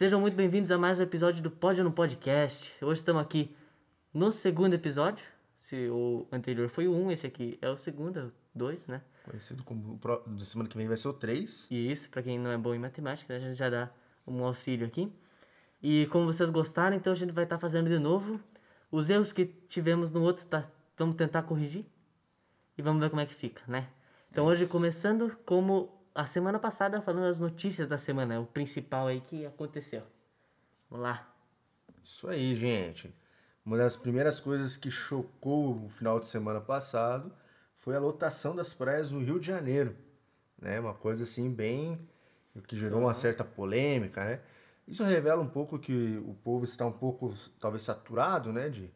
Sejam muito bem-vindos a mais um episódio do Pod no Podcast. Hoje estamos aqui no segundo episódio. Se o anterior foi o 1, um, esse aqui é o segundo, é o 2, né? Conhecido como. De semana que vem vai ser o 3. E isso, para quem não é bom em matemática, a gente já dá um auxílio aqui. E como vocês gostaram, então a gente vai estar tá fazendo de novo. Os erros que tivemos no outro, tá, vamos tentar corrigir. E vamos ver como é que fica, né? Então hoje começando como a semana passada falando as notícias da semana, o principal aí que aconteceu. Vamos lá. Isso aí, gente. Uma das primeiras coisas que chocou o final de semana passado foi a lotação das praias no Rio de Janeiro. Né? Uma coisa assim bem. que gerou uma certa polêmica, né? Isso revela um pouco que o povo está um pouco, talvez, saturado, né? De,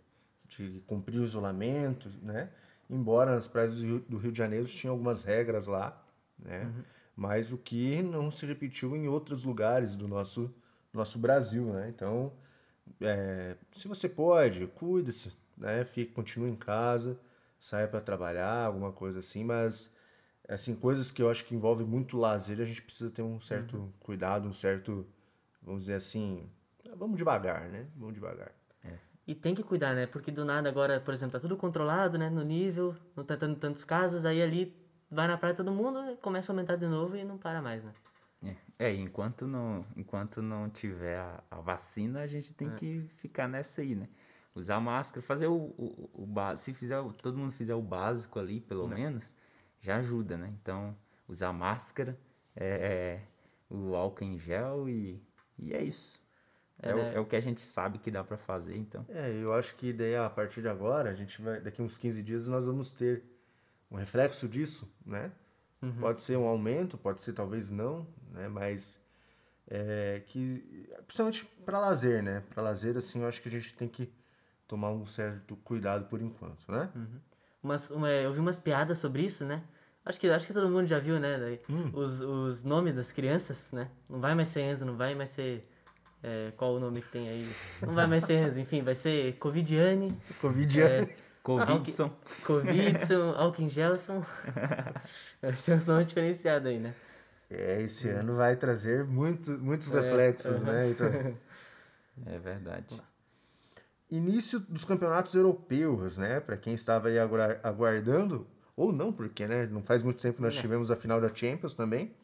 de cumprir o isolamento, né? Embora nas praias do Rio, do Rio de Janeiro tinha algumas regras lá, né? Uhum mas o que não se repetiu em outros lugares do nosso, nosso Brasil, né? Então, é, se você pode, cuide-se, né? Fique, continue em casa, saia para trabalhar, alguma coisa assim, mas assim, coisas que eu acho que envolvem muito lazer, a gente precisa ter um certo uhum. cuidado, um certo, vamos dizer assim, vamos devagar, né? Vamos devagar. É. E tem que cuidar, né? Porque do nada agora, por exemplo, tá tudo controlado, né? No nível, não tá tendo tantos casos, aí ali vai na praia todo mundo, começa a aumentar de novo e não para mais, né? É, é enquanto não, enquanto não tiver a, a vacina, a gente tem é. que ficar nessa aí, né? Usar máscara, fazer o, o, o básico. Se fizer, todo mundo fizer o básico ali, pelo não. menos, já ajuda, né? Então, usar máscara, é, é, o álcool em gel e, e é isso. É, é, né? o, é, o, que a gente sabe que dá para fazer, então. É, eu acho que daí a partir de agora, a gente vai, daqui uns 15 dias nós vamos ter um reflexo disso, né? Uhum. Pode ser um aumento, pode ser talvez não, né? Mas é, que principalmente para lazer, né? Para lazer assim, eu acho que a gente tem que tomar um certo cuidado por enquanto, né? Uhum. Umas, uma, eu vi umas piadas sobre isso, né? Acho que, acho que todo mundo já viu, né? Hum. os, os nomes das crianças, né? Não vai mais ser Enzo, não vai mais ser. É, qual o nome que tem aí? Não vai mais ser Enzo, enfim, vai ser Covidiane. Covidiane. É, Covidson. Covidson, Alkingelson. Tem uns nomes diferenciados aí, né? É, esse ano vai trazer muito, muitos é, reflexos, uh -huh. né, Heitor? É verdade. Início dos campeonatos europeus, né? Para quem estava aí aguardando, ou não, porque né, não faz muito tempo nós tivemos a final da Champions também.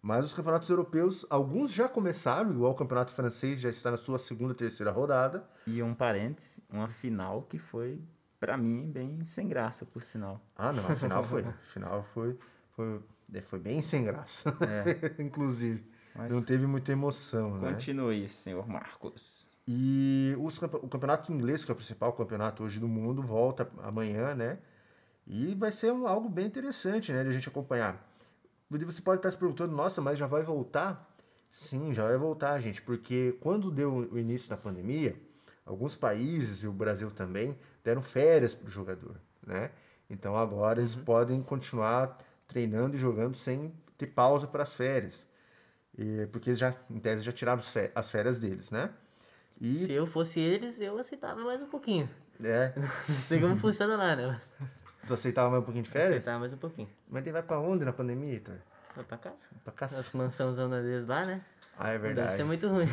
Mas os campeonatos europeus, alguns já começaram, igual o campeonato francês já está na sua segunda, terceira rodada. E um parênteses, uma final que foi para mim, bem sem graça, por sinal. Ah, não, afinal foi. Afinal foi, foi, é, foi bem sem graça. É. Inclusive. Mas não teve muita emoção, continue, né? Continue, senhor Marcos. E os, o campeonato inglês, que é o principal campeonato hoje do mundo, volta amanhã, né? E vai ser um, algo bem interessante, né? De a gente acompanhar. Você pode estar se perguntando, nossa, mas já vai voltar? Sim, já vai voltar, gente. Porque quando deu o início da pandemia, alguns países, e o Brasil também, deram férias para o jogador, né? Então agora uhum. eles podem continuar treinando e jogando sem ter pausa para as férias. E, porque eles já, em tese, já tiraram as férias deles, né? E... Se eu fosse eles, eu aceitava mais um pouquinho. É. Não sei como funciona lá, né? Mas... Tu aceitava mais um pouquinho de férias? Aceitava mais um pouquinho. Mas ele vai pra onde na pandemia, Heitor? Vai pra casa. Pra casa. As mansãozão deles lá, né? Ah, é verdade. Deve ser muito ruim.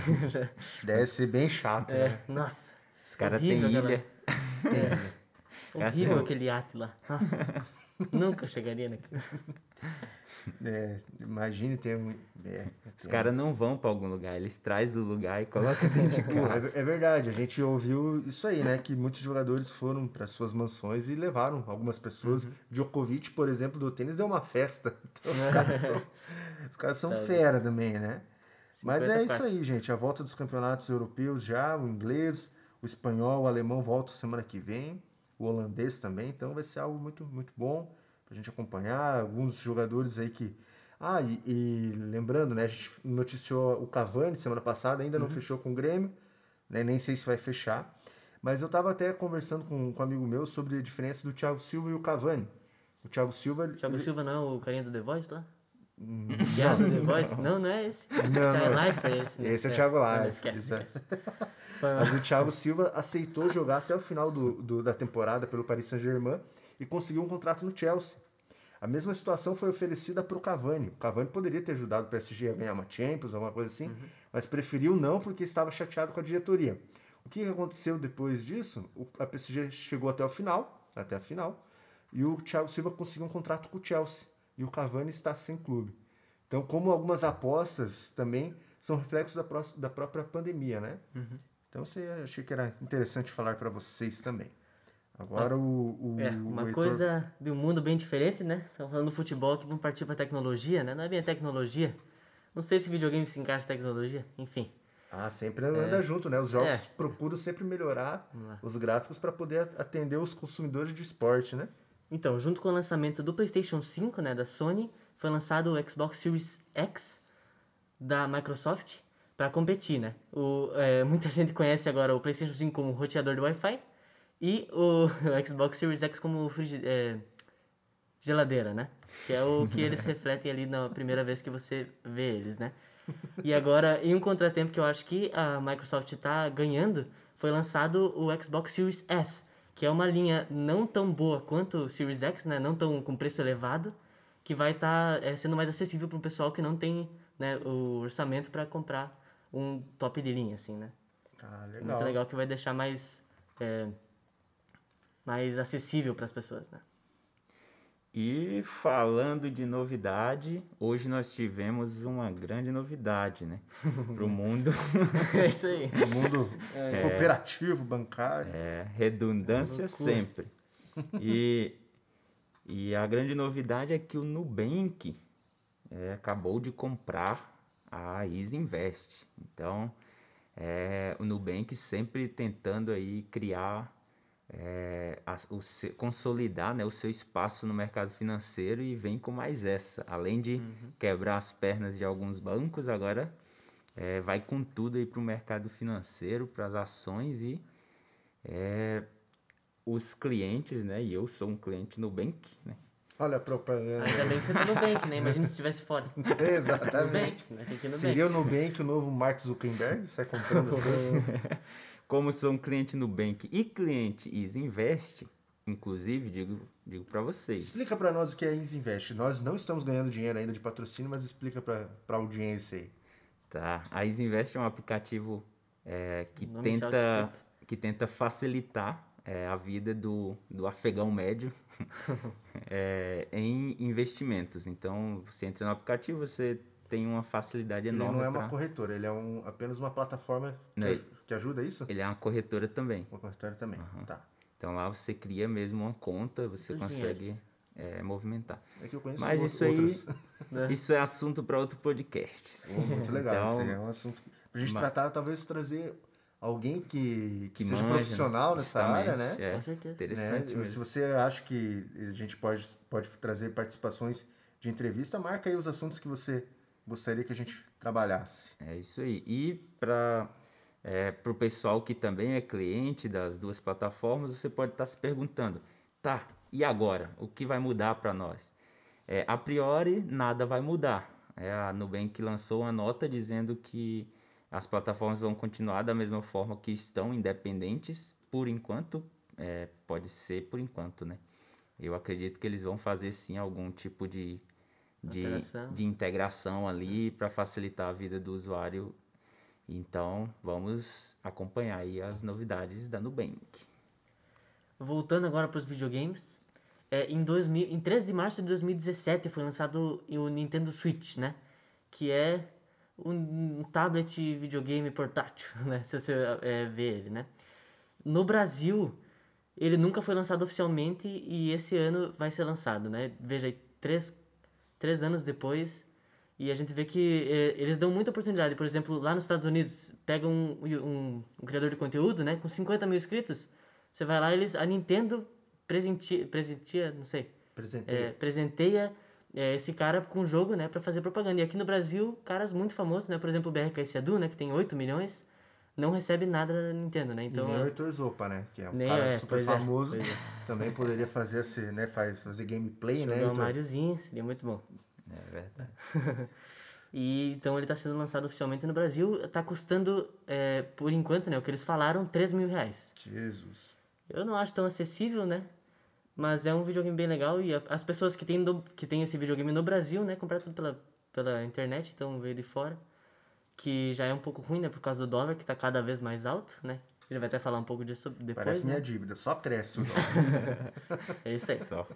Deve ser bem chato, é, né? Nossa. Os caras têm ilha. Horrível aquele iate lá. Nossa. Nunca chegaria naquele. É, imagine ter um. É, Os caras não vão para algum lugar, eles trazem o lugar e colocam dentro de casa. É, é, verdade, a gente ouviu isso aí, né? Que muitos jogadores foram para suas mansões e levaram algumas pessoas. Uhum. Djokovic, por exemplo, do tênis deu uma festa. Então os caras são, os caras são tá fera também, né? Mas é isso aí, gente. A volta dos campeonatos europeus já, o inglês, o espanhol, o alemão voltam semana que vem, o holandês também, então vai ser algo muito, muito bom pra gente acompanhar. Alguns jogadores aí que. Ah, e, e lembrando, né, a gente noticiou o Cavani semana passada, ainda não uhum. fechou com o Grêmio, né, nem sei se vai fechar. Mas eu estava até conversando com, com um amigo meu sobre a diferença do Thiago Silva e o Cavani. O Thiago Silva. Thiago ele... Silva não é o carinha do The Voice lá? Hum, do The Voice? Não, não é esse. Não, Thiago não. Life é esse. Né? Esse é o Thiago Life. esquece, esquece. Mas o Thiago Silva aceitou jogar até o final do, do da temporada pelo Paris Saint-Germain e conseguiu um contrato no Chelsea. A mesma situação foi oferecida para o Cavani. O Cavani poderia ter ajudado o PSG a ganhar uma Champions, alguma coisa assim, Uhum. mas preferiu não porque estava chateado com a diretoria. O que aconteceu depois disso? O, a PSG chegou até o final, até a final, e o Thiago Silva conseguiu um contrato com o Chelsea. E o Cavani está sem clube. Então, como algumas apostas também são reflexos da, pró- da própria pandemia, né? Uhum. Então, você achei que era interessante falar para vocês também. Agora o, o, É, o uma Heitor- coisa de um mundo bem diferente, né? Estamos falando do futebol que vamos partir para tecnologia, né? Não é bem a tecnologia. Não sei se videogame se encaixa em tecnologia, enfim. Ah, sempre anda junto, né? Os jogos É. procuram sempre melhorar os gráficos para poder atender os consumidores de esporte, né? Então, junto com o lançamento do PlayStation 5, né, da Sony, foi lançado o Xbox Series X da Microsoft para competir, né? O, é, muita gente conhece agora o PlayStation 5 como roteador de Wi-Fi e o, Xbox Series X como é, geladeira, né? Que é o que eles refletem ali na primeira vez que você vê eles, né? E agora, em um contratempo que eu acho que a Microsoft está ganhando, foi lançado o Xbox Series S, que é uma linha não tão boa quanto o Series X, né? Não tão com preço elevado, que vai estar sendo mais acessível para um pessoal que não tem né, o orçamento para comprar um top de linha, assim, né? Ah, É legal. muito legal que vai deixar mais é, mais acessível para as pessoas, né? E falando de novidade, hoje nós tivemos uma grande novidade, né? Pro mundo. É isso aí. No mundo cooperativo, bancário. É, redundância Loucura. sempre. E, e a grande novidade é que o Nubank é, acabou de comprar a Easy Invest. Então, é, o Nubank sempre tentando aí criar, é, as- o consolidar né, o seu espaço no mercado financeiro e vem com mais essa. Além de quebrar as pernas de alguns bancos, agora é, vai com tudo aí para o mercado financeiro, para as ações e é, os clientes, né? E eu sou um cliente Nubank, né? Olha a propaganda. Ainda bem que você tá no Bank, né? Imagina se estivesse fora. Exatamente. Nubank, né? Tem que ir no Seria o Nubank o novo Mark Zuckerberg? Sai comprando as coisas. Como sou um cliente Nubank e cliente Easy Invest, inclusive, digo, digo para vocês. Explica para nós o que é Easy Invest. Nós não estamos ganhando dinheiro ainda de patrocínio, mas explica para a audiência aí. Tá? A Easy Invest é um aplicativo é, que, tenta, que tenta facilitar é, a vida do, do afegão médio é, em investimentos. Então, você entra no aplicativo, você tem uma facilidade Ele enorme não é uma pra- corretora, ele é um, apenas uma plataforma que, aj- que ajuda isso? Ele é uma corretora também. Uma corretora também. Tá. Então lá você cria mesmo uma conta, você Os consegue dinheiros. é, movimentar. É que eu conheço Mas isso aí. Né? isso é assunto para outro podcast. Oh, muito legal. Então, Esse é um assunto. Pra gente ma- tratar, talvez trazer alguém que, que, Que seja manja, profissional nessa área, né? É, Com certeza. Interessante Né? mesmo. Se você acha que a gente pode, pode trazer participações de entrevista, marca aí os assuntos que você gostaria que a gente trabalhasse. É isso aí. E para o pessoal que também é cliente das duas plataformas, você pode estar se perguntando, tá, e agora? O que vai mudar para nós? É, a priori, nada vai mudar. É, a Nubank lançou uma nota dizendo que as plataformas vão continuar da mesma forma que estão, independentes, por enquanto. É, pode ser por enquanto, né? Eu acredito que eles vão fazer sim algum tipo de, de, de integração ali para facilitar a vida do usuário. Então, vamos acompanhar aí as novidades da Nubank. Voltando agora para os videogames, é, em, 2000, em 13 de março de 2017 foi lançado o Nintendo Switch, né? Que é um, tablet videogame portátil, né? Se você é, ver ele, né? No Brasil, ele nunca foi lançado oficialmente e esse ano vai ser lançado, né? Veja aí, três, três anos depois e a gente vê que é, eles dão muita oportunidade. Por exemplo, lá nos Estados Unidos, pega um, um, um criador de conteúdo, né? Com 50 mil inscritos, você vai lá eles a Nintendo presentia, presentia não sei, Apresentei. é, presenteia é, esse cara com um jogo, né, para fazer propaganda. E aqui no Brasil, caras muito famosos, né, por exemplo, o BRKS Edu, né, que tem 8 milhões, não recebe nada da Nintendo, né? Então, e nem o é- Heitor Zopa, né? Que é um Nem cara é, super é, famoso. é. Também poderia fazer, esse, né? Faz, fazer gameplay, né? jogar um? Mariozinho, seria muito bom. É verdade. E então ele está sendo lançado oficialmente no Brasil, está custando, é, por enquanto, né, o que eles falaram, 3 mil reais. Jesus. Eu não acho tão acessível, né? Mas é um videogame bem legal e as pessoas que têm, do- que têm esse videogame no Brasil, né, compraram tudo pela, pela internet, então veio de fora. Que já é um pouco ruim, né, por causa do dólar, que tá cada vez mais alto, né? Gente vai até falar um pouco disso depois, Parece né? minha dívida, só cresce o dólar. É isso aí. Só.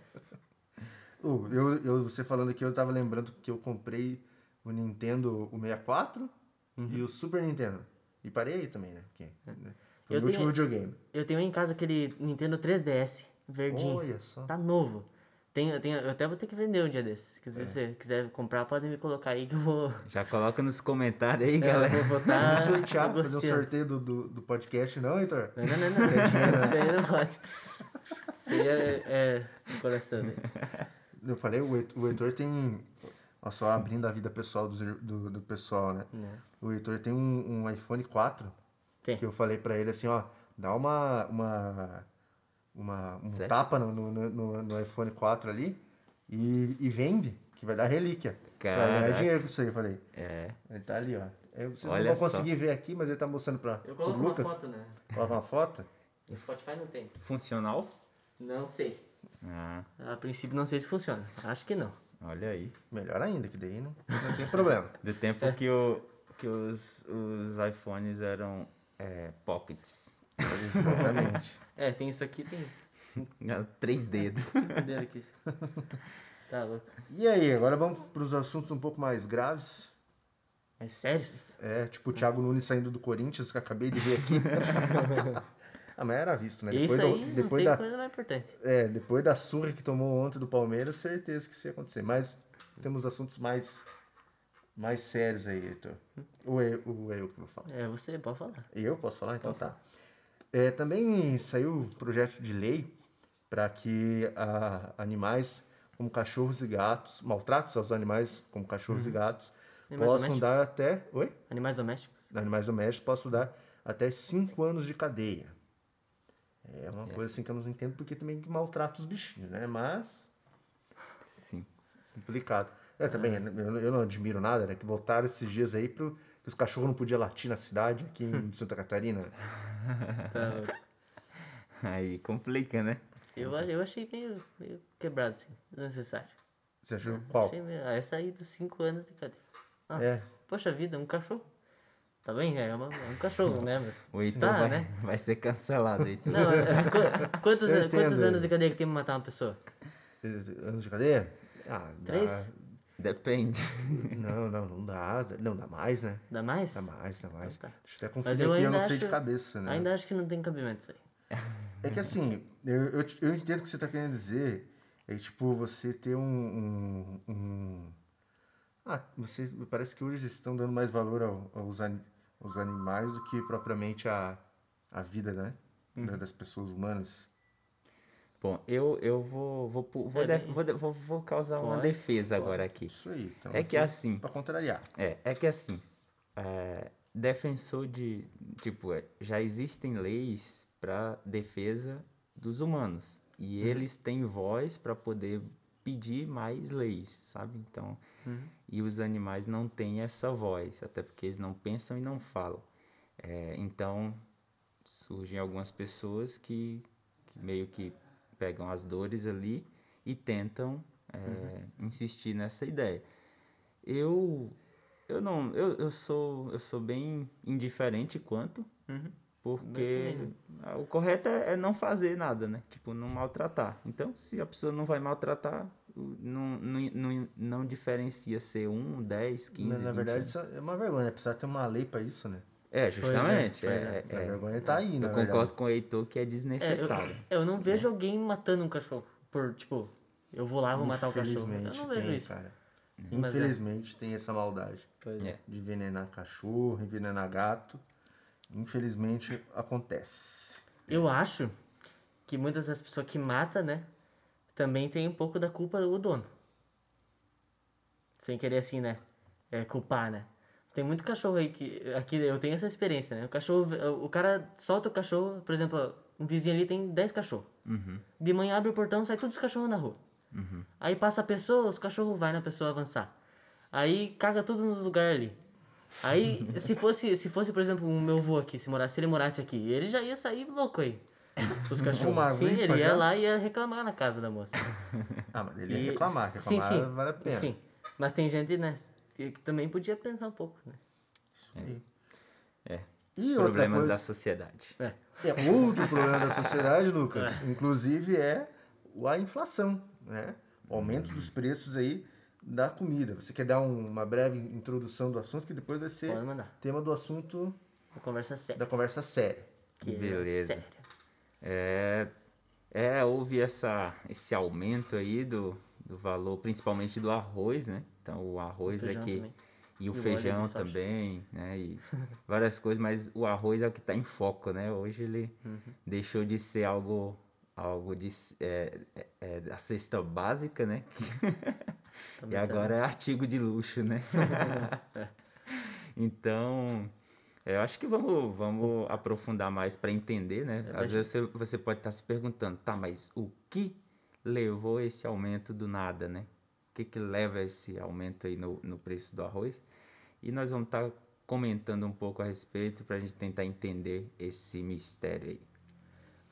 Ô, eu, eu, você falando aqui, eu tava lembrando que eu comprei o Nintendo o 64 Uhum. e o Super Nintendo. E parei aí também, né? Porque, né? Foi Eu o último tenho- videogame. Eu tenho em casa aquele Nintendo 3DS, verdinho. Olha só. Tá novo. Tem, eu, tenho, eu até vou ter que vender um dia desses. Se É. você quiser comprar, pode me colocar aí que eu vou. Já coloca nos comentários aí, eu galera. vou botar. Vamos sortear, fazer um sorteio do, do, do podcast, não, Heitor? Não, não, não, não. Isso aí não pode. Isso aí é, é no coração. Né? Eu falei, o Heitor, o Heitor tem. Ó, só abrindo a vida pessoal ir- do, do pessoal, né? Né. O Heitor tem um, um iPhone 4 Tem. que eu falei pra ele assim, ó, dá uma. uma, uma um Sério? tapa no, no, no, no iPhone 4 ali e, e vende, que vai dar relíquia. Você vai ganhar Caraca. dinheiro com isso aí, eu falei. É. Ele tá ali, ó. É, vocês Olha não vão só. conseguir ver aqui, mas ele tá mostrando pra, Eu coloco uma Lucas. foto, né? Coloca uma foto. No Spotify não tem. Funcional? Não sei. Ah, A princípio não sei se funciona. Acho que não. olha aí. Melhor ainda, que daí não, não tem problema. Do tempo que, o, que os, os iPhones eram é, pockets. Exatamente. É, tem isso aqui, tem Ah, Três dedos. cinco dedos aqui. Tá louco. E aí, agora vamos pros assuntos um pouco mais graves. Mas sérios? É, tipo o Thiago Nunes saindo do Corinthians, que eu acabei de ver aqui. ah, mas era visto, né? Isso Depois, aí do, depois, da, coisa mais importante. é, depois da surra que tomou ontem do Palmeiras, certeza que isso ia acontecer. Mas temos assuntos mais, mais sérios aí, Heitor. Ou é, ou é eu que vou falar? É, você pode falar. Eu posso falar? Então tá. É, também saiu projeto de lei para que ah, animais como cachorros e gatos, maltratos aos animais como cachorros e gatos, Uhum. Animais possam domésticos? dar até. Oi? Animais domésticos? Animais domésticos possam dar até 5 anos de cadeia. É uma coisa assim que eu não entendo porque também que maltrata os bichinhos, né? Mas. Sim. Complicado. É, também, eu, eu não admiro nada, né? Que voltaram esses dias aí pro, que os cachorros não podiam latir na cidade, aqui em Santa Catarina. Tá. Aí complica, né? Eu, eu achei meio, meio quebrado, assim. Desnecessário. Você achou qual? Achei meio... Ah, essa aí dos 5 anos de cadeia. Nossa, É. poxa vida, um cachorro. Tá bem? É, uma- é um cachorro, né? Mas O tá, vai, né? vai ser cancelado. Heitor. Não, é- é- qu- quantos, Eu quantos anos de cadeia que tem pra matar uma pessoa? Anos de cadeia? Ah, Três? Depende. Não, não, não dá. Não, dá mais, né? Dá mais? Dá mais, dá mais. Então tá. Deixa eu até conferir eu aqui, eu não sei de acho- cabeça, né? Ainda acho que não tem cabimento isso aí. É que assim, eu, eu, eu entendo o que você tá querendo dizer. É tipo, você ter um. um, um- Ah, você, parece que hoje eles estão dando mais valor ao- aos, ani- aos animais do que propriamente a, a vida, né? Uhum. Da- Das pessoas humanas. Bom, eu, eu vou, vou, vou, É, bem vou, de- vou, vou causar uma Pode, defesa agora aqui. Isso aí. Então, É que assim- Pra contrariar. É, é que assim, é, defensor de. Tipo, é, já existem leis para defesa dos humanos. E eles têm voz para poder pedir mais leis, sabe? Então. E os animais não têm essa voz, até porque eles não pensam e não falam. É, então, surgem algumas pessoas que, que meio que pegam as dores ali e tentam é, insistir nessa ideia. Eu eu não, eu, eu sou eu sou bem indiferente quanto, porque ah, o correto é, é não fazer nada, né? Tipo, não maltratar. Então, se a pessoa não vai maltratar, não, não, não, não diferencia ser um, 10, 15, Mas, na 20 verdade, anos. isso é uma vergonha. né? Precisa ter uma lei pra isso, né? É, justamente. pois é, A é, vergonha tá aí, eu na concordo verdade. com o Heitor que é É, eu, desnecessário. eu não vejo alguém matando um cachorro. Por, tipo, eu vou lá, vou matar o cachorro. Eu Infelizmente não vejo tem, isso. cara. Mas é. Infelizmente tem essa maldade. É. De envenenar cachorro, envenenar gato. Infelizmente acontece. Eu acho que muitas das pessoas que matam, né? Também tem um pouco da culpa do dono. Sem querer assim, né? É, culpar, né? Tem muito cachorro aí que. Aqui eu tenho essa experiência, né? O cachorro. O cara solta o cachorro, por exemplo, um vizinho ali tem 10 cachorros. De manhã abre o portão, sai todos os cachorros na rua. Aí passa a pessoa, os cachorros vai na pessoa avançar. Aí caga tudo no lugar ali. Aí, se fosse, se fosse, por exemplo, o meu avô aqui, se morasse, se ele morasse aqui, ele já ia sair louco aí. Os cachorros. Uma Sim, ele ia já? lá e ia reclamar na casa da moça. Ah, mas ele ia E- reclamar. Sim, Reclamar sim. vale a pena. Sim. Mas tem gente, né, que que também podia pensar um pouco, né? Isso aí. É. E Os outra problemas coisa- da sociedade. É. É outro problema da sociedade, Lucas. Inclusive é a inflação, né? O aumento dos preços aí da comida. Você quer dar um- uma breve introdução do assunto, que depois vai ser tema do assunto Uma conversa séria. da conversa séria. Que é Beleza. séria. É, é, houve essa, esse aumento aí do, do valor, principalmente do arroz, né? Então o arroz feijão aqui também. e o E o feijão também, né? E várias coisas, mas o arroz é o que está em foco, né? Hoje ele Uhum. deixou de ser algo algo de é, é, é, a cesta básica, né? e tá- agora é artigo de luxo, né? então, é, eu acho que vamos, vamos aprofundar mais para entender, né? É, Às vezes você, você pode estar se perguntando, tá, mas o que levou esse aumento do nada, né? Que, que leva esse aumento aí no, no preço do arroz? E nós vamos estar comentando um pouco a respeito para a gente tentar entender esse mistério aí.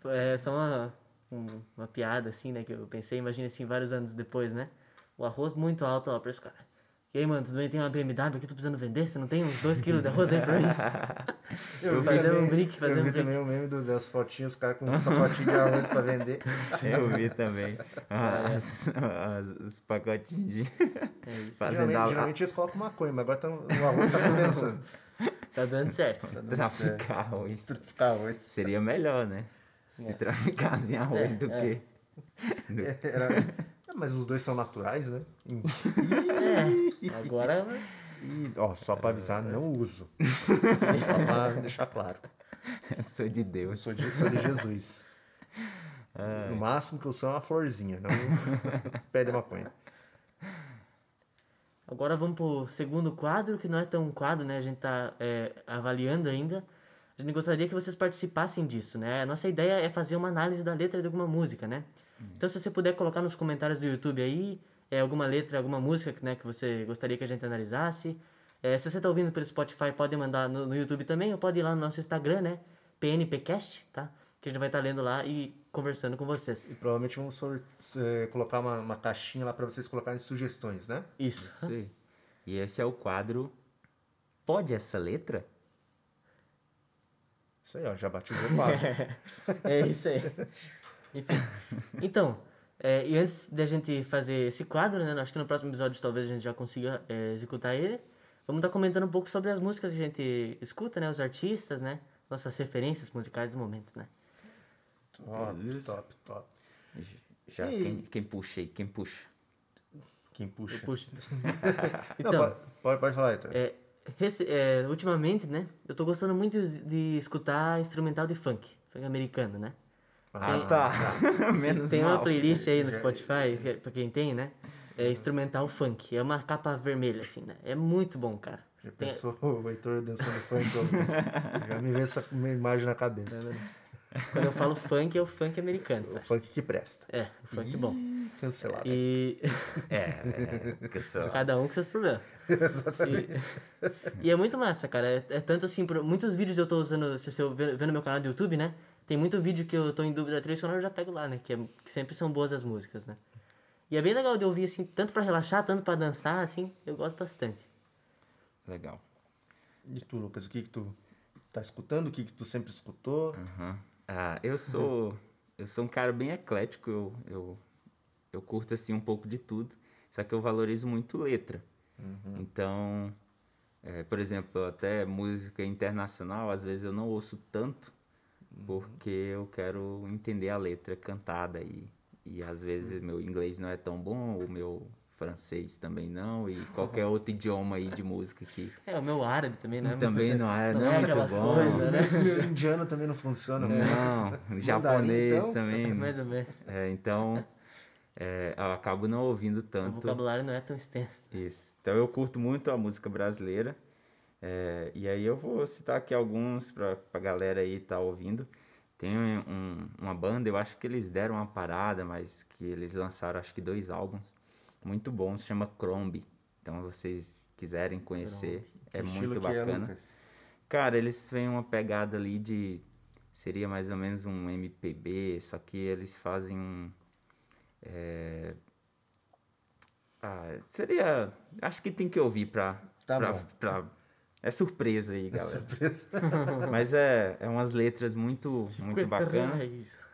É só uma, um- uma piada, assim, né? Que eu pensei, imagina assim, vários anos depois, né? O arroz muito alto, ó, preço, cara. E aí, mano, tu também tem uma BMW aqui, tô precisando vender? Você não tem uns 2 quilos de arroz aí pra mim? Eu vi fazer também- um brick, fazer eu um vi brick. também o meme do- das fotinhas, os caras com uns pacotinhos de arroz pra vender. Eu vi também. As- as- os pacotinhos de. É isso. Geralmente, a- geralmente eles colocam maconha, mas agora tão, o arroz tá compensando. Tá dando certo. traficar arroz. Ficar arroz. Seria melhor, né? Se traficasse em arroz É, do é. que. Era- É, mas os dois são naturais, né? É, agora E, ó, só pra avisar, não uso. Só pra deixar claro. Sou de Eu Deus. sou de, sou de Jesus. No máximo que eu sou é uma florzinha, não pé de maconha. Agora vamos pro segundo quadro, que não é tão um quadro, né? A gente tá é, avaliando ainda. A gente gostaria que vocês participassem disso, né? A nossa ideia é fazer uma análise da letra de alguma música, né? Então, se você puder colocar nos comentários do YouTube aí, é, alguma letra, alguma música né, que você gostaria que a gente analisasse. É, se você tá ouvindo pelo Spotify, pode mandar no, no YouTube também, ou pode ir lá no nosso Instagram, né? PNPcast, tá? Que a gente vai estar lendo lá e conversando com vocês. E provavelmente vamos eh, colocar uma, uma caixinha lá pra vocês colocarem sugestões, né? Isso. Isso aí. E esse é o quadro. Pode essa letra? Isso aí, ó, já batizou o quadro. É isso aí. Enfim. Então, é, e antes da gente fazer esse quadro, né? Acho que no próximo episódio talvez a gente já consiga é, executar ele. Vamos estar comentando um pouco sobre as músicas que a gente escuta, né? Os artistas, né? Nossas referências musicais do momento, né? top, top, top. Já, E- quem, quem puxa aí? Quem puxa? Quem puxa? Puxa. Não, Então, pode, pode, pode falar, Heitor. é, é, ultimamente, né? Eu tô gostando muito de escutar instrumental de funk. Funk americano, né? Ah, tá. Menos tem mal. uma playlist aí no Spotify, é- pra quem tem, né? É instrumental funk. É uma capa vermelha, assim, né? É muito bom, cara. Já Tem- pensou o Heitor dançando funk? Já me veio essa imagem na cabeça. Quando eu falo funk, é o funk americano, O tá? funk que presta. É, o funk bom. Ih, Cancelado. E É, é, só- cada um com seus problemas. Exatamente. E, e é muito massa, cara. É, é tanto assim, muitos vídeos eu tô usando, se você vê vê no meu canal do YouTube, né? Tem muito vídeo que eu tô em dúvida trilha sonora, eu já pego lá, né? Que, é- que sempre são boas as músicas, né? E é bem legal de ouvir, assim, tanto pra relaxar, tanto pra dançar, assim, eu gosto bastante. Legal. E tu, Lucas, o que que tu tá escutando? O que que tu sempre escutou? Aham. Ah, eu sou eu sou um cara bem eclético, eu, eu, eu curto assim um pouco de tudo, só que eu valorizo muito letra. Então, é, por exemplo, até música internacional, às vezes eu não ouço tanto, porque eu quero entender a letra cantada e, e às vezes meu inglês não é tão bom, o meu francês também não, e qualquer outro idioma aí de música que É, o meu árabe também, né? também não é, não não é é muito bom. coisas, né? O meu indiano também não funciona muito. Não, japonês então? também. Mais ou menos. É, então, é, eu acabo não ouvindo O tanto vocabulário não é tão extenso. isso. Então, eu curto muito a música brasileira. É, e aí, eu vou citar aqui alguns pra, pra galera aí tá ouvindo. Tem um- uma banda, eu acho que eles deram uma parada, mas que eles lançaram, acho que dois álbuns muito bons, chama Crombie. Então, vocês quiserem conhecer, é Que estilo muito é, bacana. Lucas? Cara, eles têm uma pegada ali de seria mais ou menos um MPB, só que eles fazem um. é, ah, seria. Acho que tem que ouvir pra. Tá pra- é surpresa aí, galera. Surpresa. Mas é, é umas letras muito, muito 50 bacanas. reais.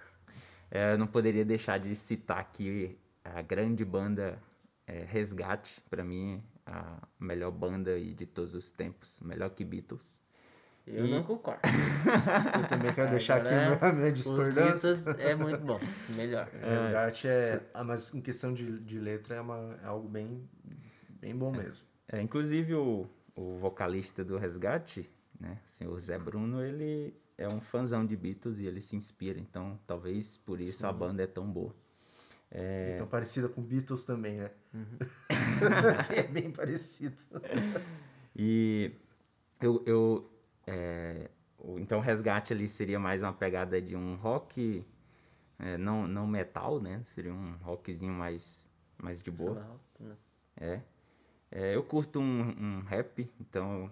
É, eu não poderia deixar de citar aqui a grande banda é, Resgate, pra mim, a melhor banda de todos os tempos, melhor que Beatles. Eu E- não concordo. Eu também quero deixar aqui Agora, a minha discordância. Beatles é muito bom. Melhor. Resgate é. Ah, mas em questão de, de letra é, uma, é algo bem, bem bom mesmo. É, inclusive o, o vocalista do Resgate, né, o senhor Zé Bruno, ele é um fãzão de Beatles e ele se inspira, então talvez por isso a banda é tão boa. É, Então parecida com Beatles também, né? é bem parecido. E eu, eu é, então o resgate ali seria mais uma pegada de um rock, é, não, não metal, né? Seria um rockzinho mais, mais de boa. Alto, né? É. É, eu curto um, um rap, então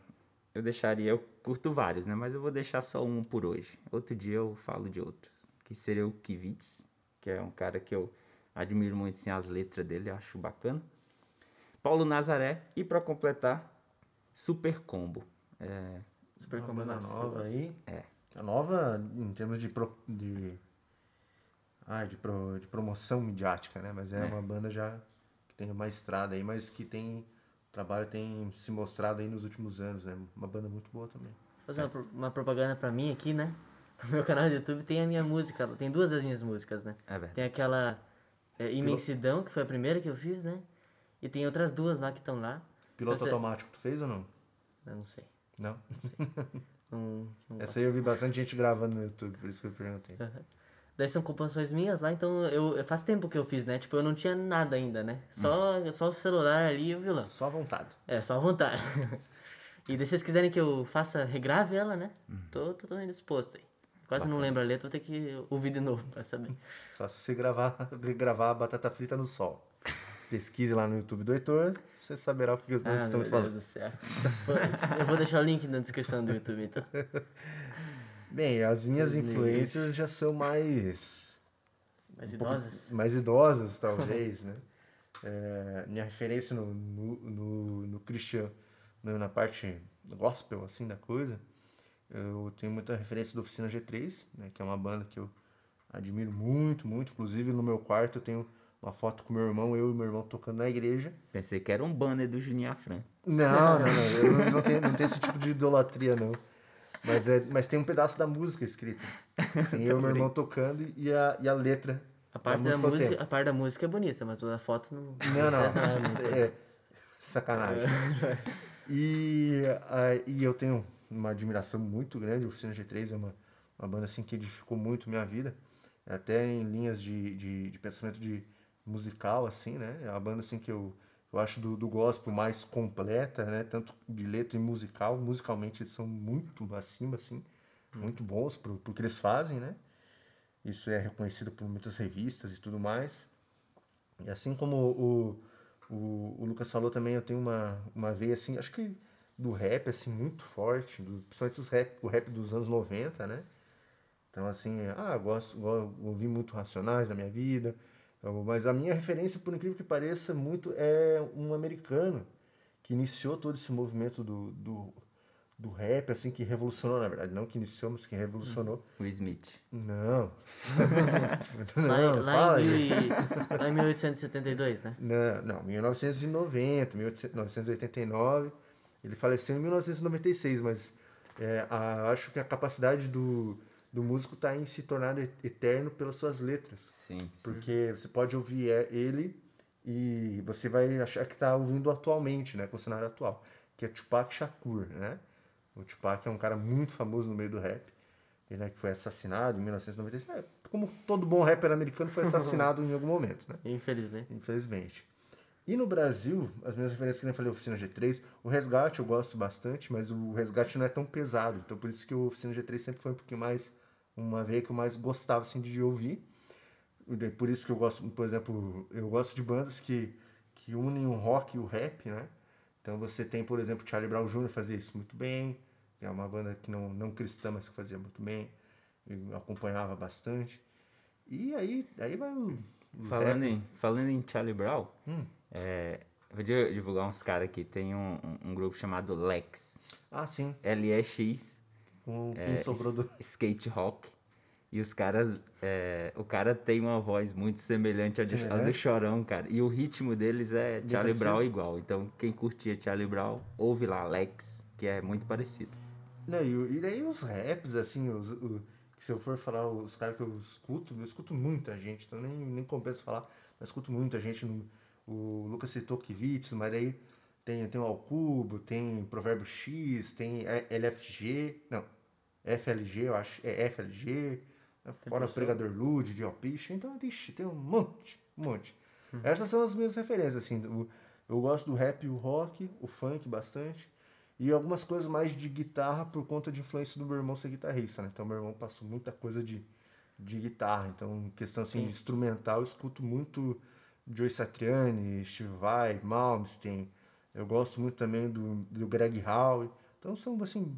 eu deixaria, eu curto vários, né? Mas eu vou deixar só um por hoje. Outro dia eu falo de outros. Que seria o Kivitz, que é um cara que eu admiro muito assim, as letras dele, acho bacana. Paulo Nazaré e para completar, Super Combo. É, Super Combo banda Massa, eu nova aí. É. A nova, em termos de, pro, de, ah, de, pro- de promoção midiática, né? Mas é, É. uma banda já que tem uma estrada aí, mas que tem. O trabalho tem se mostrado aí nos últimos anos, né? Uma banda muito boa também. fazer uma, pro- uma propaganda pra mim aqui, né? No meu canal do YouTube tem a minha música, tem duas das minhas músicas, né? É. Tem aquela é, Imensidão, que foi a primeira que eu fiz, né? E tem outras duas lá que estão lá. Piloto Então, automático, tu fez ou não? Eu não sei. Não? Não, não Essa aí eu vi bastante gente gravando no YouTube, por isso que eu perguntei. Daí são composições minhas lá, então eu faz tempo que eu fiz, né? Tipo, eu não tinha nada ainda, né? Só, só o celular ali e o violão. Só à vontade. É, só à vontade. e daí, se vocês quiserem que eu faça, regrave ela, né? Tô, tô, tô indisposto aí. Quase não lembro a letra, vou ter que ouvir de novo pra saber. Só se você gravar, gravar a batata frita no sol. Pesquise lá no YouTube do Heitor, você saberá o que nós Ah, meu estamos Deus falando. do céu. eu vou deixar o link na descrição do YouTube, então. Bem, as minhas influências já são mais. Mas um idosas? mais idosas, talvez, né? É, minha referência no, no, no, no Christian, na parte gospel, assim, da coisa, eu tenho muita referência da Oficina G3, né? Que é uma banda que eu admiro muito, muito. Inclusive, no meu quarto eu tenho uma foto com meu irmão, eu e meu irmão tocando na igreja. Pensei que era um banner do Juninho Afran. Não, não, não. Eu não, não tenho, não tenho esse tipo de idolatria, não. Mas, é, mas tem um pedaço da música escrita. Tem eu e meu irmão tocando e a, e a letra. A parte, da música ao música, tempo. a parte da música é bonita, mas a foto não. Não, não. vocês é muito. É, sacanagem. E, a, e eu tenho uma admiração muito grande. A Oficina G3 é uma, uma banda assim, que edificou muito minha vida. Até em linhas de, de, de pensamento de musical, assim, né? É uma banda assim, que eu, eu acho do, do gospel mais completa, né? Tanto de letra e musical. Musicalmente eles são muito acima, assim. Muito bons pro, pro que eles fazem, né? Isso é reconhecido por muitas revistas e tudo mais. E assim como o, o, o Lucas falou também, eu tenho uma, uma veia assim, acho que do rap, assim, muito forte, do, principalmente os rap, o rap dos anos 90, né? Então, assim, ah, gosto, go- ouvi muito Racionais na minha vida, mas a minha referência, por incrível que pareça, muito é um americano que iniciou todo esse movimento do, do, do rap, assim, que revolucionou, na verdade, não que iniciou, mas que revolucionou. O Smith. Não. Lá, não, lá, fala em, mil lá em 1872, né? Não, não, 1990, 1989. Ele faleceu em 1996, mas é, a- acho que a capacidade do, do músico está em se tornar eterno pelas suas letras. Sim, sim. Porque você pode ouvir é, ele e você vai achar que está ouvindo atualmente, né, com o cenário atual, que é Tupac Shakur, né? O Tupac é um cara muito famoso no meio do rap, ele, né, que foi assassinado em 1996. É, como todo bom rapper americano foi assassinado em algum momento, né? Infelizmente. Infelizmente. E no Brasil, as minhas referências que eu falei, Oficina G3, o Resgate eu gosto bastante, mas o Resgate não é tão pesado. Então por isso que o Oficina G3 sempre foi um pouquinho mais, uma veia que eu mais gostava assim, de ouvir. Por isso que eu gosto, por exemplo, eu gosto de bandas que, que unem o rock e o rap, né? Então você tem, por exemplo, Charlie Brown Jr. fazia isso muito bem, que é uma banda que não, não cristã, mas que fazia muito bem. eu acompanhava bastante. E aí, aí vai o. o Falando rap. em, falando em Charlie Brown, Hum. é, vou di- divulgar uns caras aqui. Tem um, um- um grupo chamado Lex. Ah, sim. L-E-X. Com é, quem sobrou do. Skate Rock. E os caras. é, o cara tem uma voz muito semelhante ao, de- do? Chorão, cara. E o ritmo deles é Charlie. Brown igual. Então, quem curtia Charlie Brown, ouve lá, Lex, que é muito parecido. Não, e, e daí os raps, assim, os, o- que se eu for falar os caras que eu escuto, eu escuto muita gente, então nem, nem compensa falar, mas escuto muita gente. No, o Lucas citou Kivitz, mas daí tem, tem o Alcubo, tem Provérbio X, tem LFG, não, FLG, eu acho, é FLG, né, fora o Pregador Lude, de Alpicha, então ixi, tem um monte, um monte. Essas são as minhas referências, assim, o- eu gosto do rap o rock, o funk bastante, e algumas coisas mais de guitarra por conta de influência do meu irmão ser guitarrista, né? Então meu irmão passou muita coisa de, de guitarra. Então, questão assim, de instrumental, eu escuto muito Joe Satriani, Steve Vai, Malmsteen. Eu gosto muito também do, do Greg Howe. Então são assim.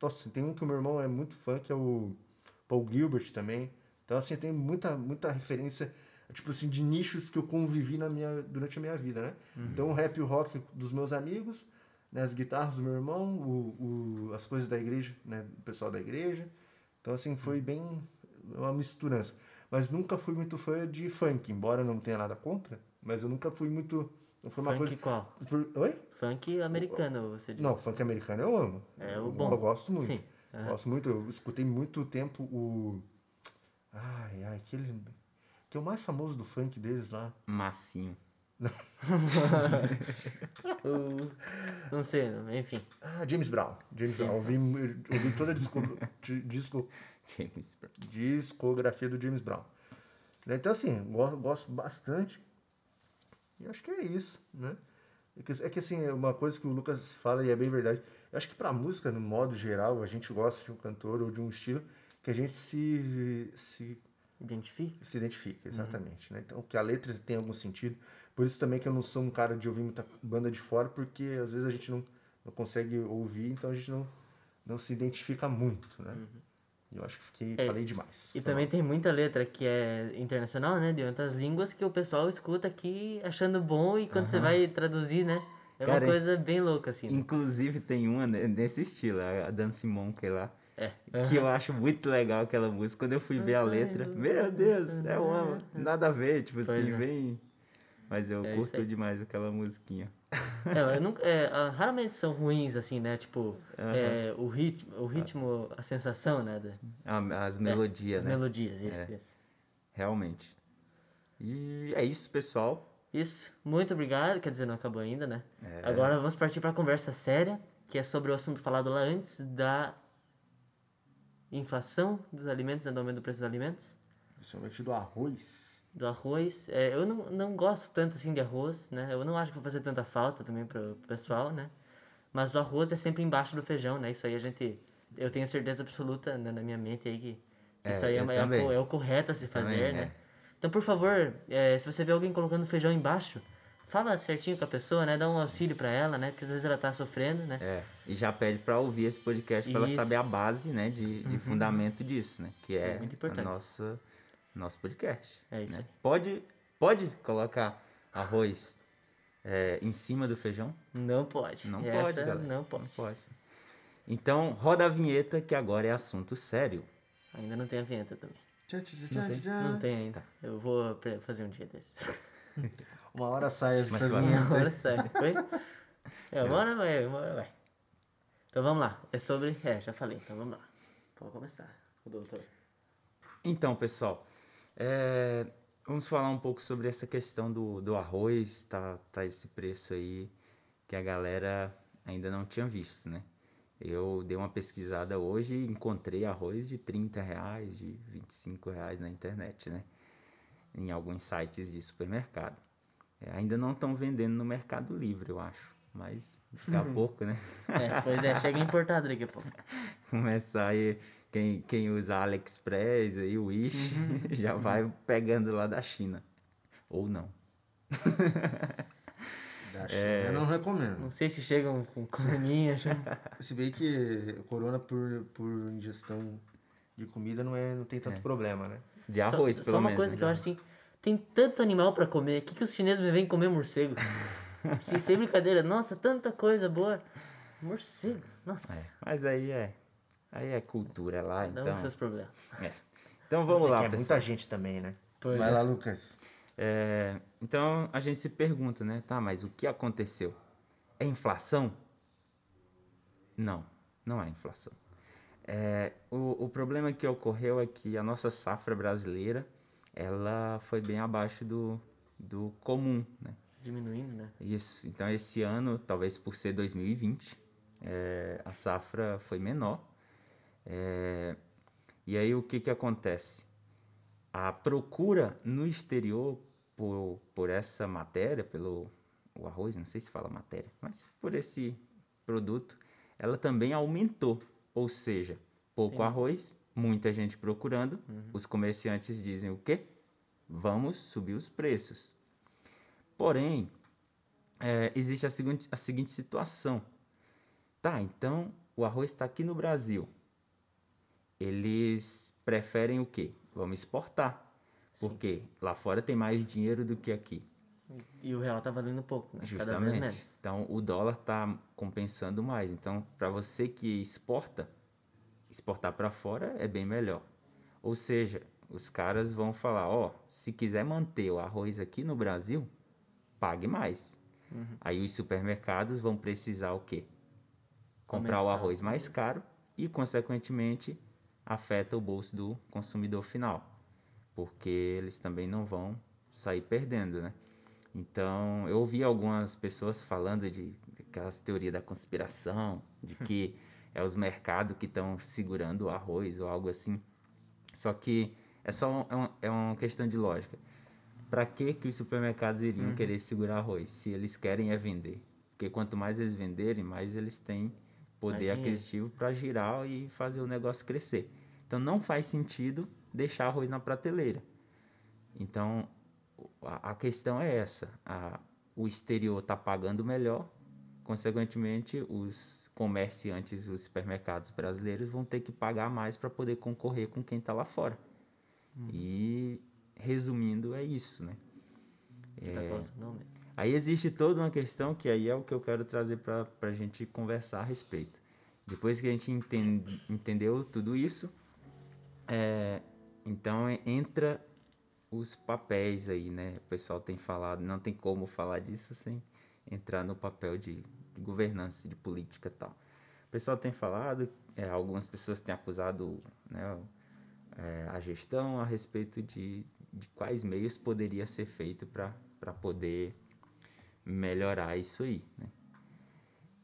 Nossa, tem um que o meu irmão é muito fã, que é o Paul Gilbert também. Então, assim, tem muita, muita referência, tipo assim, de nichos que eu convivi na minha, durante a minha vida, né? Então, o rap e o rock dos meus amigos, né, as guitarras do meu irmão, o, o, as coisas da igreja, né, do pessoal da igreja. Então, assim, foi bem uma misturança. Mas nunca fui muito fã de funk, embora não tenha nada contra, mas eu nunca fui muito... Não foi uma Funk coisa... qual? Por- Oi? Funk americano, você diz. Não, funk americano eu amo. É o Eu- bom. Eu gosto muito. Sim. Aham. Gosto muito. Eu escutei muito tempo o. Ai, ai, aquele. Que é o mais famoso do funk deles lá. Massinho. O- Não sei, não, enfim. Ah, James Brown. James Brown. Eu ouvi, eu ouvi toda a disco, di- disco, James Brown. discografia do James Brown. Então, assim, gosto, gosto bastante. E acho que é isso, né? É que, é que, assim, é uma coisa que o Lucas fala e é bem verdade. Eu acho que pra música, no modo geral, a gente gosta de um cantor ou de um estilo que a gente se, se Identifique. se identifica, exatamente. Né? Então, que a letra tem algum sentido. Por isso também que eu não sou um cara de ouvir muita banda de fora, porque às vezes a gente não, não consegue ouvir, então a gente não, não se identifica muito, né? E eu acho que fiquei, É, falei demais. E também mal. tem muita letra que é internacional, né? De outras línguas que o pessoal escuta aqui achando bom e quando você vai traduzir, né? É Cara, uma coisa bem louca, assim. né? Inclusive tem uma ne- nesse estilo, a Dance Monkey lá. É. Que eu acho muito legal aquela música. Quando eu fui ver a letra, meu Deus, é uma. Nada a ver, tipo Pois assim, é. bem. Mas eu É curto demais aquela musiquinha. É, nunca- é, ah, raramente são ruins, assim, né? Tipo, é, o, ritmo, o ritmo, a sensação, né? da- Ah, As melodias, as né? melodias, isso, É. isso. Realmente. E é isso, pessoal. Isso, muito obrigado. Quer dizer, não acabou ainda, né? É. Agora vamos partir para a conversa séria, que é sobre o assunto falado lá antes da inflação dos alimentos, né, do aumento do preço dos alimentos, Principalmente do arroz. Do arroz. É, eu não, não gosto tanto assim de arroz, né? Eu não acho que vai fazer tanta falta também pro pessoal, né? Mas o arroz é sempre embaixo do feijão, né? Isso aí a gente. Eu tenho certeza absoluta né, na minha mente aí que É, isso aí é, uma- é o correto a se fazer, Também, né? Então, por favor, é, se você vê alguém colocando feijão embaixo, fala certinho com a pessoa, né? Dá um auxílio pra ela, né? Porque às vezes ela tá sofrendo, né? É, e já pede pra ouvir esse podcast pra ela saber a base, né, de, de fundamento disso, né? Que é, É muito importante. a nossa nosso podcast. É isso né? aí. Pode pode colocar arroz é, em cima do feijão? Não pode. Não Essa pode, galera. Não pode. Não pode. Então, roda a vinheta que agora é assunto sério. Ainda não tem a vinheta também. Tchá, tchá, tchá, tchá, tchá. Não tem ainda. Eu vou fazer um dia desses. Uma hora sai essa vinheta. Agora sai. Foi? É, uma hora vai, uma hora vai. Então vamos lá. É sobre. É, já falei. Então vamos lá. Pode começar, o doutor. Então, pessoal, é, vamos falar um pouco sobre essa questão do, do arroz, tá, tá esse preço aí que a galera ainda não tinha visto, né? Eu dei uma pesquisada hoje e encontrei arroz de 30 reais, de 25 reais na internet, né? Em alguns sites de supermercado. É, ainda não estão vendendo no Mercado Livre, eu acho. Mas daqui a pouco, né? É, pois é, chega importado daqui a pouco. começar aí, quem, quem usa AliExpress aí, o Wish, já vai pegando lá da China. Ou não. Da China É. eu não recomendo. Não sei se chegam com coroninha já. Se bem que corona por, por ingestão de comida não, é, não tem tanto problema, né? De arroz, só, pelo só uma menos. coisa né? que eu acho assim, tem tanto animal pra comer, o que, que os chineses me vêm comer morcego? sem, sem brincadeira, nossa, tanta coisa boa. Morcego, nossa, É, mas aí é. Aí é cultura lá, dá então. seus problemas. é. Então vamos lá, é pessoal. muita gente também, né? Pois Vai é. lá, Lucas. É, então a gente se pergunta, né? Tá, mas o que aconteceu? É inflação? Não, não é inflação. É, o, o problema que ocorreu é que a nossa safra brasileira ela foi bem abaixo do, do comum, né? Diminuindo, né? Isso. Então esse ano, talvez por ser 2020, é, a safra foi menor. É, e aí o que, que acontece? A procura no exterior por, por essa matéria, pelo o arroz, não sei se fala matéria, mas por esse produto, ela também aumentou. Ou seja, pouco arroz, muita gente procurando. Os comerciantes dizem o quê? Vamos subir os preços. Porém, é, existe a seguinte, a seguinte situação. Tá, então o arroz está aqui no Brasil. Eles preferem o quê? Vamos exportar. Porque lá fora tem mais dinheiro do que aqui. E o real tá valendo pouco, né? Cada vez Justamente. menos. Então o dólar está compensando mais. Então, para você que exporta, exportar para fora é bem melhor. Ou seja, os caras vão falar, ó, se quiser manter o arroz aqui no Brasil, pague mais. Uhum. Aí os supermercados vão precisar o quê? Comprar o Aumentar arroz mais caro e, consequentemente, afeta o bolso do consumidor final, porque eles também não vão sair perdendo, né? Então, eu ouvi algumas pessoas falando de, de aquelas teorias da conspiração, de que é os mercados que estão segurando o arroz ou algo assim. Só que é só um- é, uma, é uma questão de lógica. Para que que os supermercados iriam querer segurar arroz se eles querem é vender? Porque quanto mais eles venderem, mais eles têm poder dinheiro. aquisitivo para girar e fazer o negócio crescer. Então não faz sentido deixar arroz na prateleira. Então a, a questão é essa: a- o exterior está pagando melhor, consequentemente os comerciantes, os supermercados brasileiros vão ter que pagar mais para poder concorrer com quem está lá fora. E resumindo é isso, né? Que tá causando aumento. Aí existe toda uma questão que aí é o que eu quero trazer para a gente conversar a respeito. Depois que a gente enten- entendeu tudo isso, é, então entra os papéis aí, né? O pessoal tem falado, não tem como falar disso sem entrar no papel de, de governança, de política e tal. O pessoal tem falado, é, algumas pessoas têm acusado né, é, a gestão a respeito de, de quais meios poderia ser feito para poder melhorar isso aí, né?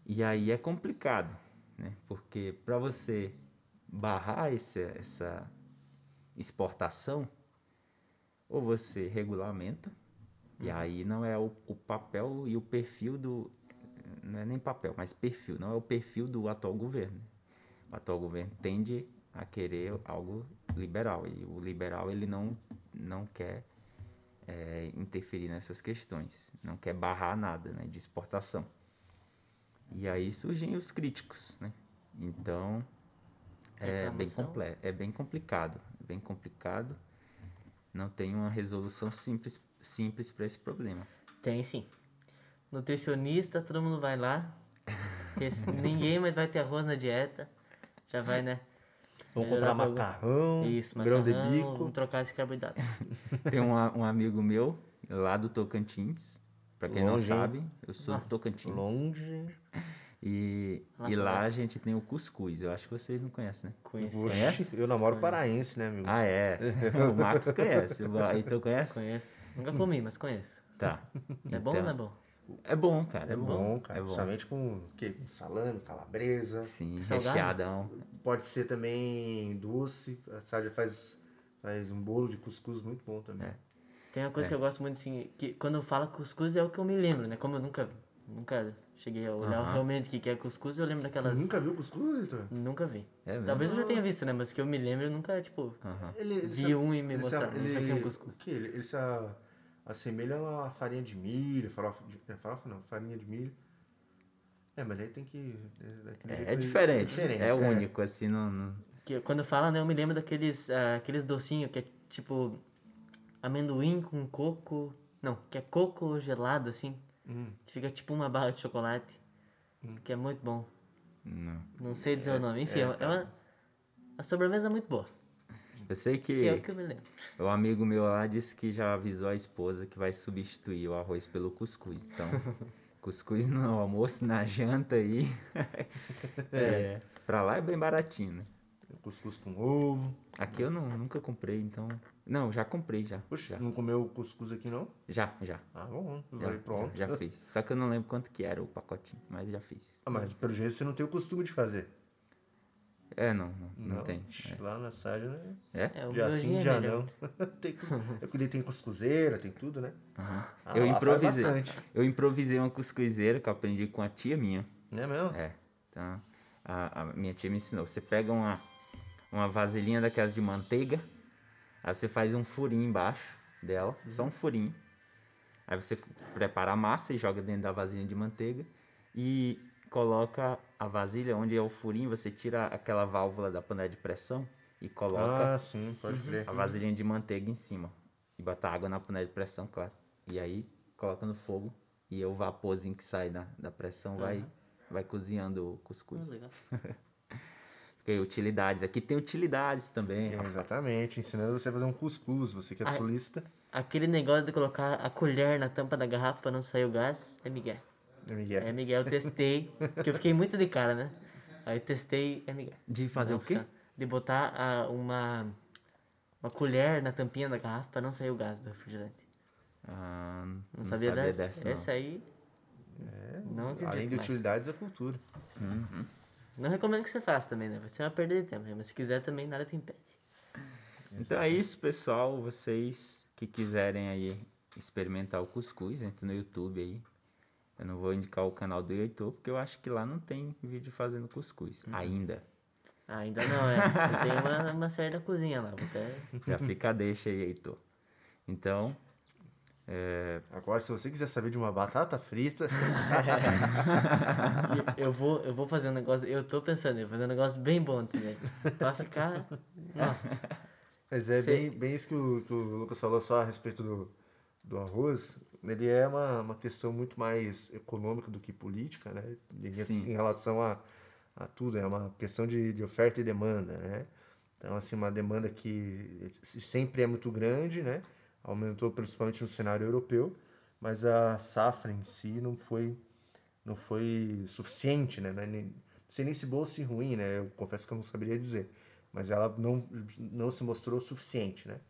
E aí é complicado, né? Porque para você barrar esse, essa exportação, ou você regulamenta, e aí não é o, o papel e o perfil do. Não é nem papel, mas perfil, não é o perfil do atual governo. O atual governo tende a querer algo liberal, e o liberal ele não, não quer é, interferir nessas questões, não quer barrar nada né, de exportação. E aí surgem os críticos, né? Então é bem, é bem complicado, bem complicado. Não tem uma resolução simples simples para esse problema. Tem sim. Nutricionista, todo mundo vai lá. Ninguém mais vai ter arroz na dieta. Já vai, né? Vamos Melhorar comprar macarrão, Isso, grão de bico. Vamos trocar esse carboidrato. Tem um, um amigo meu lá do Tocantins, para quem Longe, não sabe, eu sou Nossa, do Tocantins. Longe. E, Lá e lá a gente tem o cuscuz. Eu acho que vocês não conhecem, né? Conheço. Oxe, eu namoro paraense, né, amigo? Ah, é. o Marcos conhece. O Heitor conhece? Conheço. Nunca comi, mas conheço. Tá. É bom ou não é bom? É bom, cara. É, É bom. bom, cara. É bom. Principalmente com o quê? Com salame, calabresa. Sim, recheadão. Pode ser também doce. A Sádia faz, faz um bolo de cuscuz muito bom também. É. Tem uma coisa que eu gosto muito, assim, que quando eu falo cuscuz é o que eu me lembro, né? Como eu nunca, nunca cheguei a olhar realmente o que é cuscuz, eu lembro Tu daquelas... nunca viu cuscuz, Vitor? Nunca vi. É mesmo? Talvez eu já tenha visto, né? Mas que eu me lembro, eu nunca, tipo... Ele, ele Vi se- um e me ele mostraram, isso aqui é um cuscuz. O que? Ele, ele se a- assemelha a farinha de milho, farofa, de, é farofa não, farinha de milho. É, mas aí tem que... É, jeito É, aí- diferente. É, diferente, único, assim, não, não- Que quando fala, né, eu me lembro daqueles ah, aqueles docinhos que é tipo amendoim com coco. Não, que é coco gelado, assim. Hum. Fica tipo uma barra de chocolate. Que é muito bom. Não. Não sei dizer o nome. Enfim, é, é uma, uma sobremesa muito boa. Eu sei Que é o que que eu me lembro. o amigo meu lá disse que já avisou a esposa que vai substituir o arroz pelo cuscuz. Então, cuscuz no almoço, na janta aí. é. Pra lá é bem baratinho, né? Cuscuz com ovo. Aqui eu não, nunca comprei, então. Não, já comprei já. Poxa, já. não comeu cuscuz aqui não? Já, já. Ah, bom. Já, Vai pronto. já, já fiz. Só que eu não lembro quanto que era o pacotinho, mas já fiz. Ah, mas pelo jeito você não tem o costume de fazer. É, não, não, não, tem. Ixi, Lá na Sádia, né? É? É, Já sim, é já melhor. não. tem, é porque daí tem cuscuzeira, tem tudo, né? Ah, eu improvisei. bastante. Eu improvisei uma cuscuzeira que eu aprendi com a tia minha. É mesmo? É. Então, a, a minha tia me ensinou. Você pega uma, uma vasilhinha daquelas de manteiga, aí você faz um furinho embaixo dela, só um furinho. Aí você prepara a massa e joga dentro da vasilhinha de manteiga e coloca a vasilha onde é o furinho, você tira aquela válvula da panela de pressão e coloca Ah, sim, pode crer. a vasilhinha de manteiga em cima. E bota água na panela de pressão, claro. E aí coloca no fogo e o vaporzinho que sai da, da pressão vai, vai cozinhando o cuscuz. Ah, legal. Fica aí, utilidades. Aqui tem utilidades também. É, exatamente, ensinando você a fazer um cuscuz, você que é Ai. sulista. Aquele negócio de colocar a colher na tampa da garrafa pra não sair o gás é Miguel. É Miguel. É Miguel, eu testei, que eu fiquei muito de cara, né? Aí testei, é Miguel. De fazer Não o quê? De botar ah, uma, uma colher na tampinha da garrafa pra não sair o gás do refrigerante. Ah, Não, sabia, dessa? dessa, não. Essa aí, não acredito Além de mais. utilidades, é cultura. Não recomendo que você faça também, né? Vai ser uma perda de tempo, mas se quiser também, nada te impede. Então é isso, pessoal. Vocês que quiserem aí experimentar o cuscuz, entre no YouTube aí. Eu não vou indicar o canal do Heitor, porque eu acho que lá não tem vídeo fazendo cuscuz. Uhum. Ainda. Ah, ainda não, é. Tenho uma, uma série da cozinha lá. Até... Já fica a deixa aí, Heitor. Então, é, Agora, se você quiser saber de uma batata frita, eu vou, eu vou fazer um negócio, eu tô pensando, eu vou fazer um negócio bem bom disso daí. Pra ficar. Nossa. mas é Sei. bem, bem isso que o, que o Lucas falou só a respeito do, do arroz. Ele é uma, uma questão muito mais econômica do que política, né? Em, Sim. em relação a, a tudo, é uma questão de, de oferta e demanda, né? Então, assim, uma demanda que sempre é muito grande, né? Aumentou principalmente no cenário europeu, mas a safra em si não foi não foi suficiente, né? É nem, não sei nem se boa ou se ruim, né? Eu confesso que eu não saberia dizer. Mas ela não, não se mostrou suficiente, né?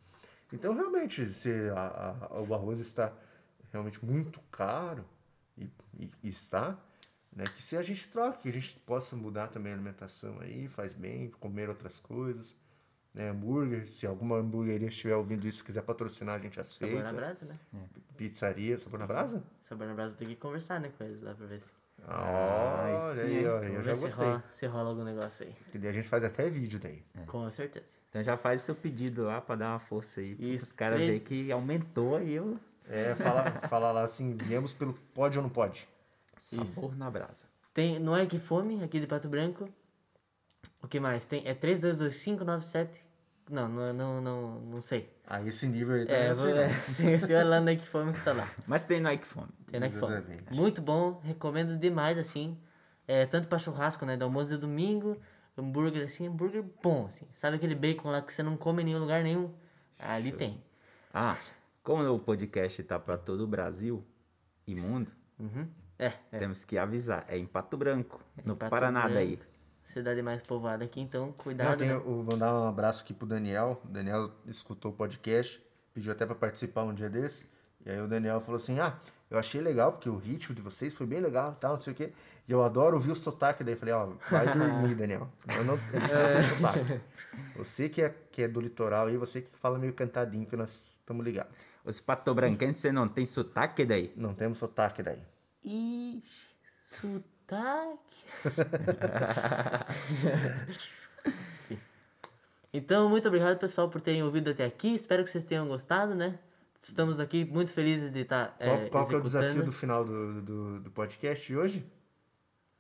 Então, realmente, se a, a- o arroz está realmente muito caro, e, e- e está, né? Que se a gente troque, que a gente possa mudar também a alimentação aí, faz bem, comer outras coisas, né? Hambúrguer, se alguma hamburgueria estiver ouvindo isso, quiser patrocinar, a gente Sabor na aceita. brasa, né? Pizzaria, sabor na brasa? Sabor na brasa, tem que conversar, né, com eles lá pra ver se. Ah, Olha sim, aí, ó, eu já se gostei. rola, se rola algum negócio aí. Que daí a gente faz até vídeo daí. Com certeza. então já faz seu pedido lá pra dar uma força aí. Isso, os caras três- verem que aumentou aí o É, fala, fala lá assim, viemos pelo pode ou não pode? sabor na brasa. Tem no Egg Fome, aqui de Pato Branco. O que mais? Tem, é 322597. Não, não, não, não, não sei. Ah, esse nível aí também É, não vou, não. é, se se olha lá no Egg Fome que tá lá. Mas tem no Ike Fome. Tem no Egg Fome. Exatamente. Muito bom, recomendo demais, assim. É, tanto pra churrasco, né? Do almoço de domingo, hambúrguer, assim, hambúrguer bom, assim. Sabe aquele bacon lá que você não come em nenhum lugar nenhum? Ali tem. Ah, como o podcast tá pra todo o Brasil e mundo, Uhum. É, é. temos que avisar. É em Pato Branco, no Pato Paraná Branco, daí. Cidade mais povoada aqui, então Não, cuidado, tem, né? eu vou mandar um abraço aqui pro Daniel. O Daniel escutou o podcast, pediu até pra participar um dia desse. E aí o Daniel falou assim: Ah, eu achei legal, porque o ritmo de vocês foi bem legal e tal, não sei o quê. E eu adoro ouvir o sotaque. Daí eu falei: Ó, vai dormir, Daniel. Eu não, gente não tem sotaque. Você que é, que é do litoral aí, você que fala meio cantadinho, que nós estamos ligados. Os patobranquenses não tem sotaque daí? Não temos sotaque daí. Ixi, sotaque. então, muito obrigado, pessoal, por terem ouvido até aqui. Espero que vocês tenham gostado, né? Estamos aqui muito felizes de estar Qual, é, qual que é o desafio do final do, do, do podcast de hoje?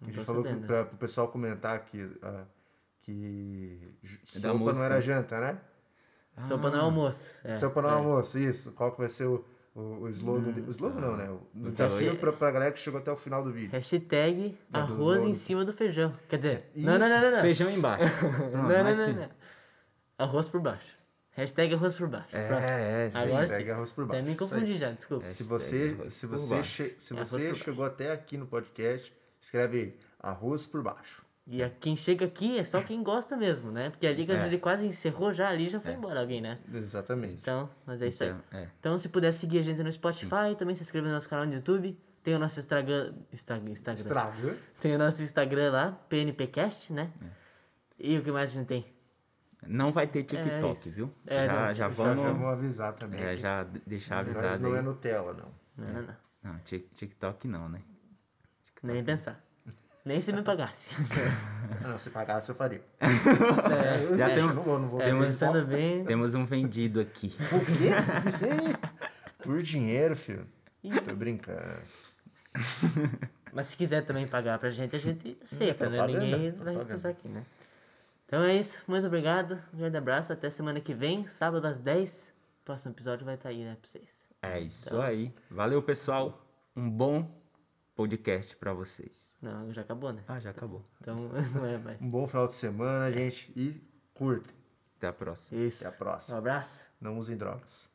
A gente falou para o pessoal comentar que, ah, que Da sopa não era janta, né? Sopa no almoço. É, sopa no é. almoço, isso. Qual que vai ser o, o, o slogan? de- o slogan não, né? O Então, desafio e- pra, pra galera que chegou até o final do vídeo. Hashtag do arroz bolo. em cima do feijão. Quer dizer, Isso. não, não, não, não, não. Feijão embaixo. Pronto, Não, não, não, simples. não. Arroz por baixo. Hashtag arroz por baixo. Pronto. É, é, sim. Agora Hashtag sim. arroz por Até baixo. me Isso aí. confundi já, desculpa. Se você, arroz se você, se É arroz você por baixo. chegou até aqui no podcast, escreve aí, arroz por baixo. E a, quem chega aqui é só quem gosta mesmo, né? Porque ali que a É. gente quase encerrou já, ali já foi embora alguém, né? Exatamente. Então, mas é isso aí. Então, é. Então, se puder seguir a gente no Spotify, também se inscreva no nosso canal no YouTube. Tem o nosso Instagram. Instagram. Instagram. Tem o nosso Instagram lá, PNPcast, né? É. E o que mais a gente tem? Não vai ter TikTok, isso. viu? É, já, não, já Então, já vamos. vou avisar também. É, já deixar Mas avisado não aí. é Nutella, não. Não, não, não. Não, Tik- TikTok não, né? Nem pensar. Nem se me pagasse. Ah, não, se pagasse eu faria. é, Eu, Já Ixi, tem um- eu não vou, não vou é, pensando hipócrita. bem. Temos um vendido aqui. O quê? Por dinheiro, filho. Tô brincando. Mas se quiser também pagar pra gente, a gente aceita, né? Ninguém vai recusar aqui, né? Então é isso. Muito obrigado. Um grande abraço. Até semana que vem, sábado às 10. Próximo episódio vai estar aí, né, pra vocês. É isso aí. Valeu, pessoal. Um bom podcast pra vocês. Não, já acabou, né? Ah, já acabou. Então não é mais. Um bom final de semana, gente. E curta. Até a próxima. Isso. Até a próxima. Um abraço. Não usem drogas.